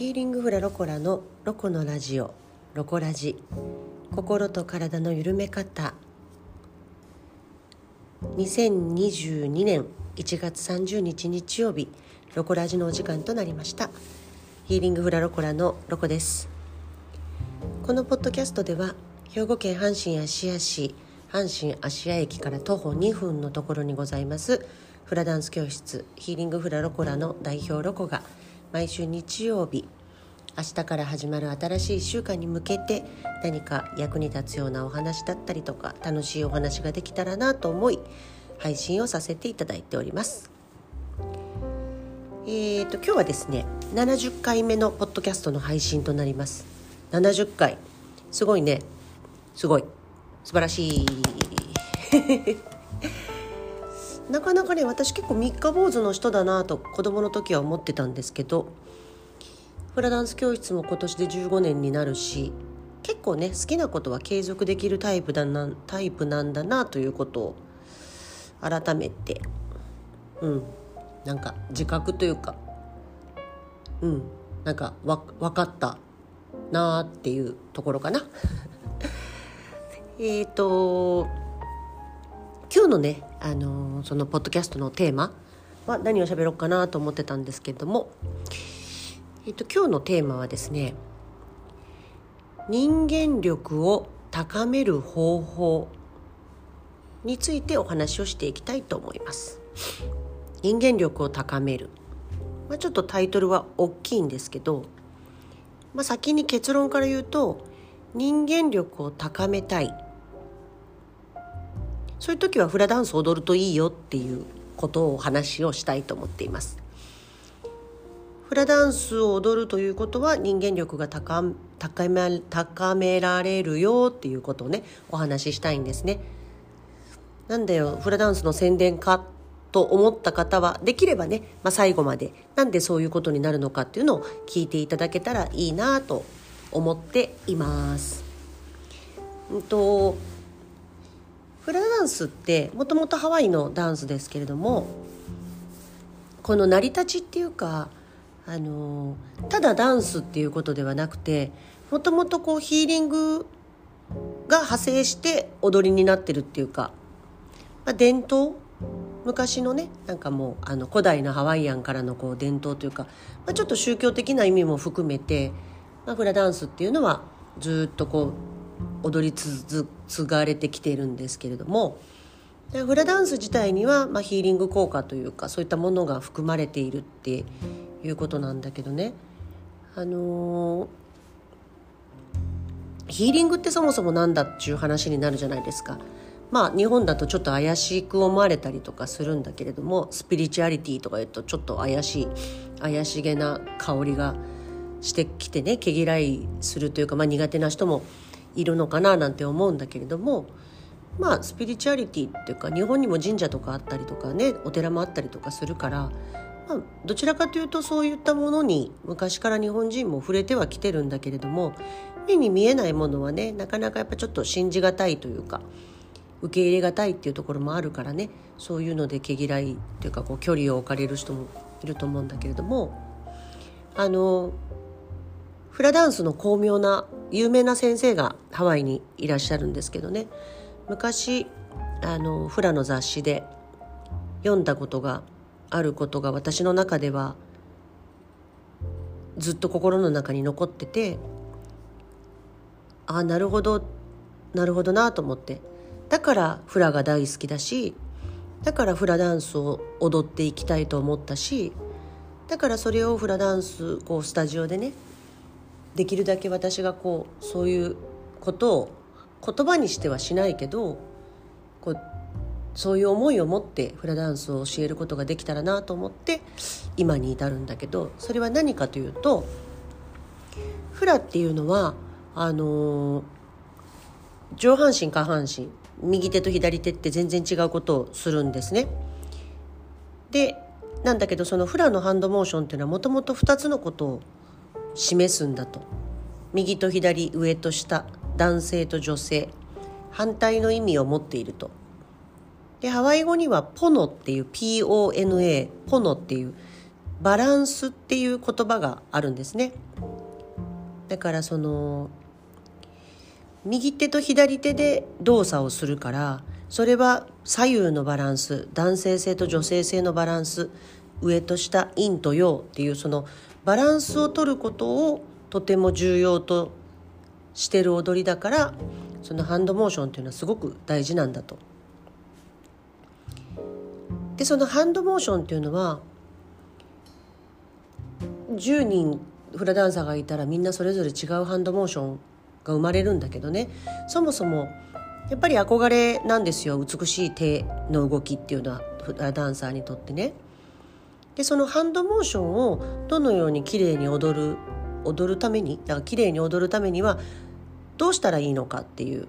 ヒーリングフラロコラのロコのラジオロコラジ。心と体の緩め方。2022年1月30日日曜日ロコラジのお時間となりました。ヒーリングフラロコラのロコです。このポッドキャストでは兵庫県阪神芦屋市阪神芦屋駅から徒歩2分のところにございます。フラダンス教室ヒーリングフラロコラの代表ロコが毎週日曜日。明日から始まる新しい1週間に向けて何か役に立つようなお話だったりとか楽しいお話ができたらなと思い配信をさせていただいております。えーと今日はですね70回目のポッドキャストの配信となります。70回。すごいね。すごい。素晴らしい。なかなかね私結構三日坊主の人だなと子供の時は思ってたんですけどフラダンス教室も今年で15年になるし結構ね好きなことは継続できるタイプだなタイプなんだなということを改めてうんなんか自覚というかうんなんかわ分かったなーっていうところかな。えっと今日のね、あのー、そのポッドキャストのテーマは何を喋ろうかなと思ってたんですけれども、えっと、今日のテーマはですね人間力を高める方法についてお話をしていきたいと思います。人間力を高める、まあ、ちょっとタイトルは大きいんですけど、まあ、先に結論から言うと人間力を高めたいそういう時はフラダンス踊るといいよっていうことをお話をしたいと思っていますフラダンスを踊るということは人間力が高高め高められるよっていうことをねお話ししたいんですねなんだよフラダンスの宣伝かと思った方はできればね、まあ、最後までなんでそういうことになるのかっていうのを聞いていただけたらいいなと思っています。うんとダンスってもともとハワイのダンスですけれどもこの成り立ちっていうかあのただダンスっていうことではなくてもともとこうヒーリングが派生して踊りになってるっていうか、まあ、伝統昔のねなんかもうあの古代のハワイアンからのこう伝統というか、まあ、ちょっと宗教的な意味も含めて、ま、フラダンスっていうのはずっとこう踊り継がれてきているんですけれどもフラダンス自体には、まあ、ヒーリング効果というかそういったものが含まれているっていうことなんだけどねあのー、ヒーリングってそもそも何だっていう話になるじゃないですか。まあ日本だとちょっと怪しく思われたりとかするんだけれどもスピリチュアリティとか言うとちょっと怪しい怪しげな香りがしてきてね毛嫌いするというか、まあ、苦手な人もいるのかななんて思うんだけれどもまあスピリチュアリティっていうか日本にも神社とかあったりとかねお寺もあったりとかするから、まあ、どちらかというとそういったものに昔から日本人も触れてはきてるんだけれども目に見えないものはねなかなかやっぱちょっと信じがたいというか。受け入れがたいっていうところもあるからねそういうので毛嫌いっていうかこう距離を置かれる人もいると思うんだけれどもあのフラダンスの巧妙な有名な先生がハワイにいらっしゃるんですけどね。昔あのフラの雑誌で読んだことがあることが私の中ではずっと心の中に残っててああなるほどなるほどなと思って。だからフラが大好きだしだからフラダンスを踊っていきたいと思ったしだからそれをフラダンスこうスタジオでねできるだけ私がこうそういうことを言葉にしてはしないけどこうそういう思いを持ってフラダンスを教えることができたらなと思って今に至るんだけどそれは何かというとフラっていうのはあのー、上半身下半身右手と左手って全然違うことをするんですね。でなんだけどそのフラのハンドモーションっていうのはもともと2つのことを示すんだと。右と左上と下男性と女性反対の意味を持っていると。でハワイ語にはポノっていう PONA ポノっていうバランスっていう言葉があるんですねだからその右手と左手で動作をするからそれは左右のバランス男性性と女性性のバランス上と下陰と陽っていうそのバランスを取ることをとても重要としてる踊りだからそのハンドモーションっていうのはすごく大事なんだと。でそのハンドモーションっていうのは10人フラダンサーがいたらみんなそれぞれ違うハンドモーションが生まれるんだけどねそもそもやっぱり憧れなんですよ美しい手の動きっていうのはフラダンサーにとってね。でそのハンドモーションをどのように綺麗に踊る踊るためにだから綺麗に踊るためにはどうしたらいいのかっていう。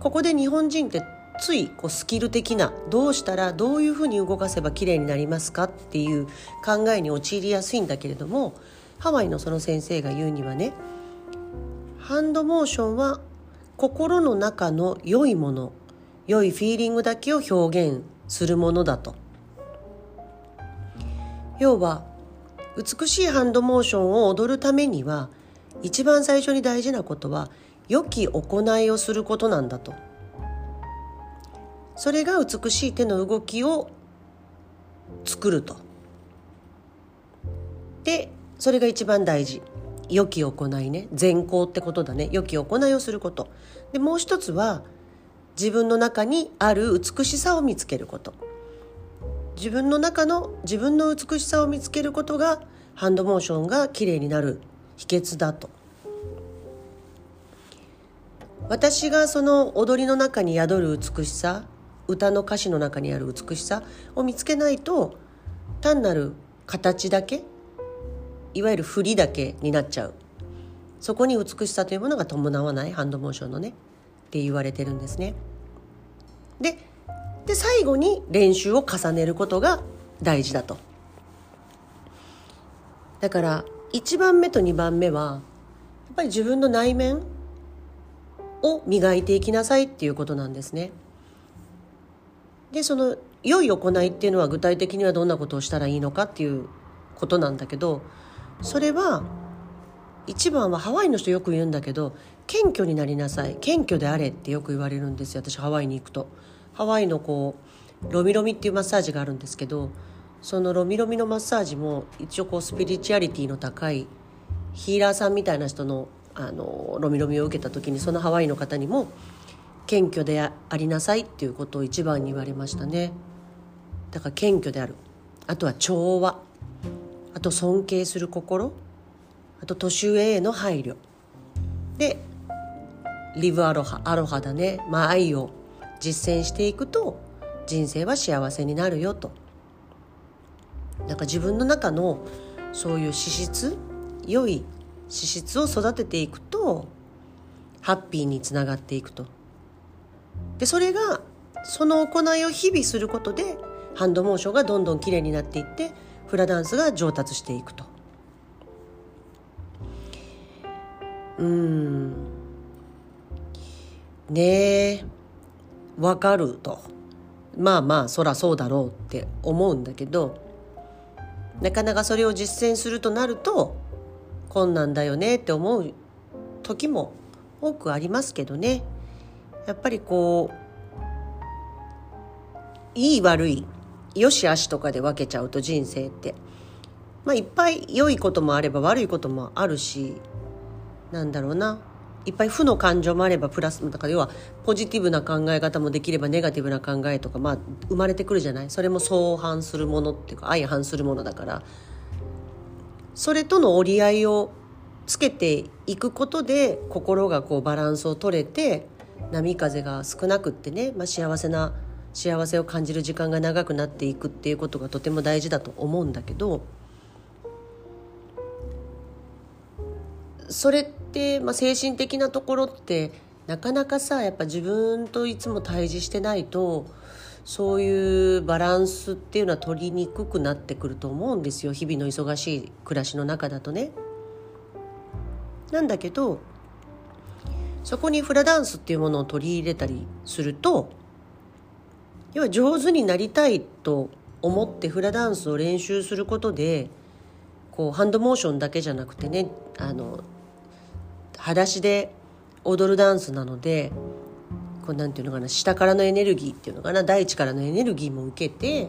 ここで日本人ってついこうスキル的などうしたらどういうふうに動かせば綺麗になりますかっていう考えに陥りやすいんだけれどもハワイのその先生が言うにはねハンドモーションは心の中の良いもの良いフィーリングだけを表現するものだと。要は美しいハンドモーションを踊るためには一番最初に大事なことは良き行いをすることなんだと。それが美しい手の動きを作ると。でそれが一番大事。良き行いね。善行ってことだね。良き行いをすること。でもう一つは自分の中にある美しさを見つけること。自分の中の自分の美しさを見つけることがハンドモーションが綺麗になる秘訣だと私がその踊りの中に宿る美しさ歌の歌詞の中にある美しさを見つけないと単なる形だけいわゆる振りだけになっちゃうそこに美しさというものが伴わないハンドモーションのねって言われてるんですね。でで最後に練習を重ねることが大事だと。だから1番目と2番目はやっぱり自分の内面を磨いていきなさいっていうことなんですね。でその良い行いっていうのは具体的にはどんなことをしたらいいのかっていうことなんだけどそれは一番はハワイの人よく言うんだけど謙虚になりなさい謙虚であれってよく言われるんですよ私ハワイに行くとハワイのこうロミロミっていうマッサージがあるんですけどそのロミロミのマッサージも一応こうスピリチュアリティの高いヒーラーさんみたいな人のあのロミロミを受けた時にそのハワイの方にも謙虚でありなさいっていうことを一番に言われましたね。だから謙虚である。あとは調和。あと尊敬する心。あと年上への配慮。でリブアロハ。アロハだね、まあ、愛を実践していくと人生は幸せになるよと。なんか自分の中のそういう資質良い資質を育てていくとハッピーにつながっていくと。でそれがその行いを日々することでハンドモーションがどんどん綺麗になっていってフラダンスが上達していくと。うん。ねえ。わかると。まあまあそらそうだろうって思うんだけどなかなかそれを実践するとなると困難だよねって思う時も多くありますけどね。やっぱりこういい悪い良し悪しとかで分けちゃうと人生って。まあいっぱい良いこともあれば悪いこともあるしなんだろうな。いっぱい負の感情もあればプラスだから要はポジティブな考え方もできればネガティブな考えとかまあ生まれてくるじゃない？それも相反するものっていうか相反するものだからそれとの折り合いをつけていくことで心がこうバランスを取れて波風が少なくってね、まあ、幸せな幸せを感じる時間が長くなっていくっていうことがとても大事だと思うんだけどそれって、まあ、精神的なところってなかなかさやっぱ自分といつも対峙してないとそういうバランスっていうのは取りにくくなってくると思うんですよ日々の忙しい暮らしの中だとね。なんだけどそこにフラダンスっていうものを取り入れたりすると要は上手になりたいと思ってフラダンスを練習することでこうハンドモーションだけじゃなくてねあの裸足で踊るダンスなのでこうなんていうのかな下からのエネルギーっていうのかな大地からのエネルギーも受けて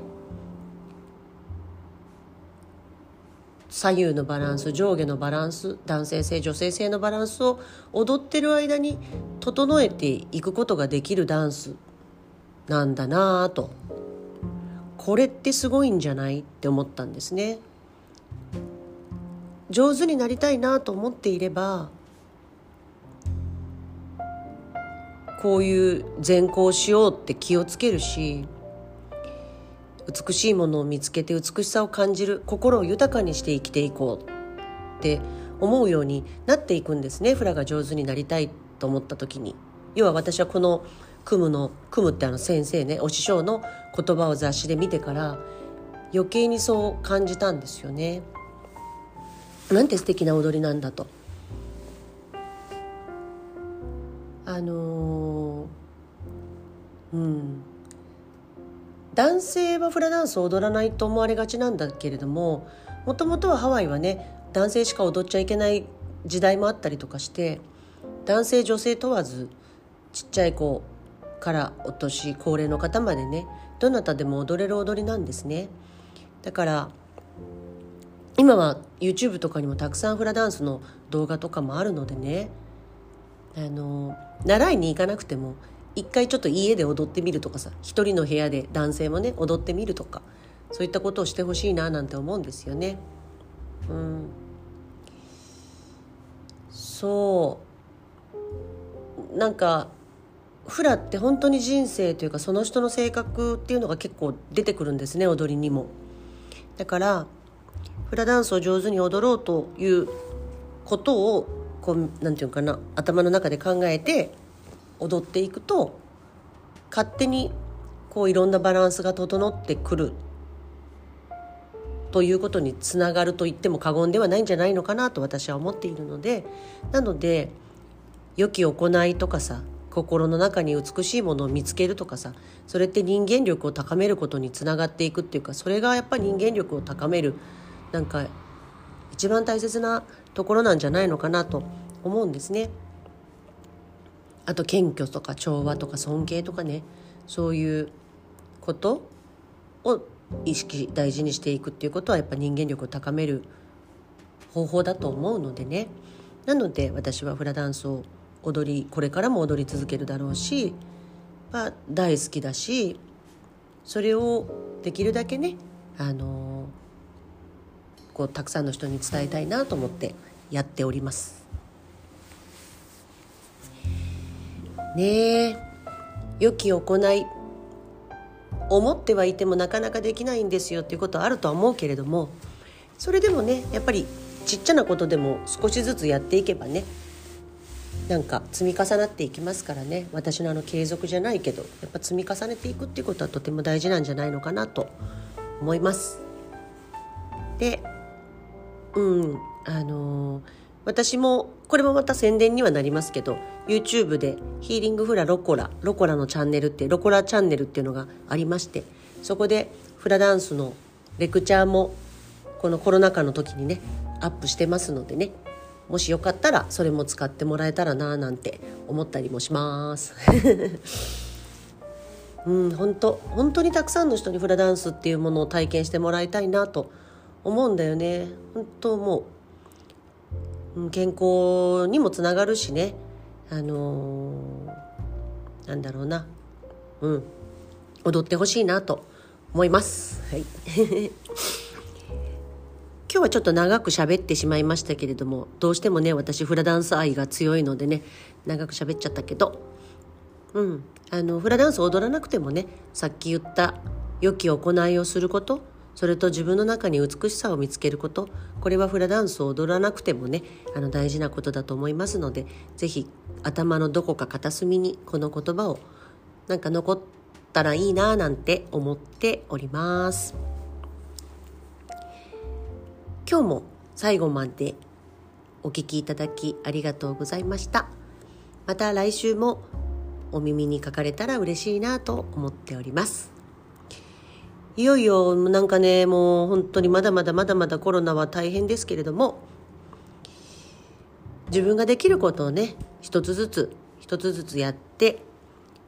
左右のバランス上下のバランス男性性女性性のバランスを踊ってる間に整えていくことができるダンスなんだなぁとこれってすごいんじゃないって思ったんですね。上手になりたいなと思っていればこういう善行しようって気をつけるし美しいものを見つけて美しさを感じる心を豊かにして生きていこうって思うようになっていくんですねフラが上手になりたいと思った時に要は私はこのクムのクムってあの先生ねお師匠の言葉を雑誌で見てから余計にそう感じたんですよね。なんて素敵な踊りなんだと。あの、うん。男性はフラダンスを踊らないと思われがちなんだけれどももともとはハワイはね男性しか踊っちゃいけない時代もあったりとかして男性女性問わずちっちゃい子からお年高齢の方までねどなたでも踊れる踊りなんですね。だから今は YouTube とかにもたくさんフラダンスの動画とかもあるのでねあの習いに行かなくても一回ちょっと家で踊ってみるとかさ一人の部屋で男性もね踊ってみるとかそういったことをしてほしいななんて思うんですよね。うん、そうなんかフラって本当に人生というかその人の性格っていうのが結構出てくるんですね踊りにも。だからフラダンスを上手に踊ろうということをこうなんていうかな頭の中で考えて踊っていくと勝手にこういろんなバランスが整ってくる。ということにつながると言っても過言ではないんじゃないのかなと私は思っているのでなので良き行いとかさ心の中に美しいものを見つけるとかさそれって人間力を高めることにつながっていくっていうかそれがやっぱ人間力を高めるなんか一番大切なところなんじゃないのかなと思うんですね。あと謙虚とか調和とか尊敬とかねそういうことを意識大事にしていくっていうことはやっぱ人間力を高める方法だと思うのでねなので私はフラダンスを踊りこれからも踊り続けるだろうし、まあ、大好きだしそれをできるだけねあのこうたくさんの人に伝えたいなと思ってやっております。ねえ良き行い思ってはいてもなかなかできないんですよっていうことはあるとは思うけれどもそれでもねやっぱりちっちゃなことでも少しずつやっていけばねなんか積み重なっていきますからね私のあの継続じゃないけどやっぱ積み重ねていくっていうことはとても大事なんじゃないのかなと思います。でうん。あのー、私もこれもまた宣伝にはなりますけど YouTube でヒーリングフラロコラロコラのチャンネルってロコラチャンネルっていうのがありましてそこでフラダンスのレクチャーもこのコロナ禍の時にねアップしてますのでねもしよかったらそれも使ってもらえたらななんて思ったりもします。うん本当本当にたくさんの人にフラダンスっていうものを体験してもらいたいなと思うんだよね。本当もう健康にもつながるしね。あのー、なんだろうな。うん。踊ってほしいなと思います。はい。今日はちょっと長く喋ってしまいましたけれどもどうしてもね私フラダンス愛が強いのでね長く喋っちゃったけど。うん。あのフラダンス踊らなくてもねさっき言った良き行いをすることそれと自分の中に美しさを見つけること。これはフラダンスを踊らなくてもねあの大事なことだと思いますので是非頭のどこか片隅にこの言葉をなんか残ったらいいななんて思っております。今日も最後までお聞きいただきありがとうございました。また来週もお耳にかかれたら嬉しいなと思っております。いよいよなんかねもう本当にまだまだまだまだコロナは大変ですけれども自分ができることをね一つずつ一つずつやって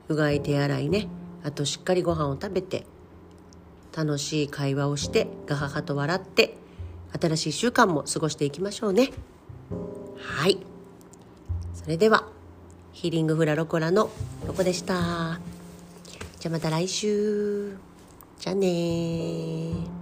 うがい手洗いねあとしっかりご飯を食べて楽しい会話をしてガハハと笑って新しい週間も過ごしていきましょうね。はい。それではヒーリングフラロコラのロコでした。じゃあまた来週。じゃあね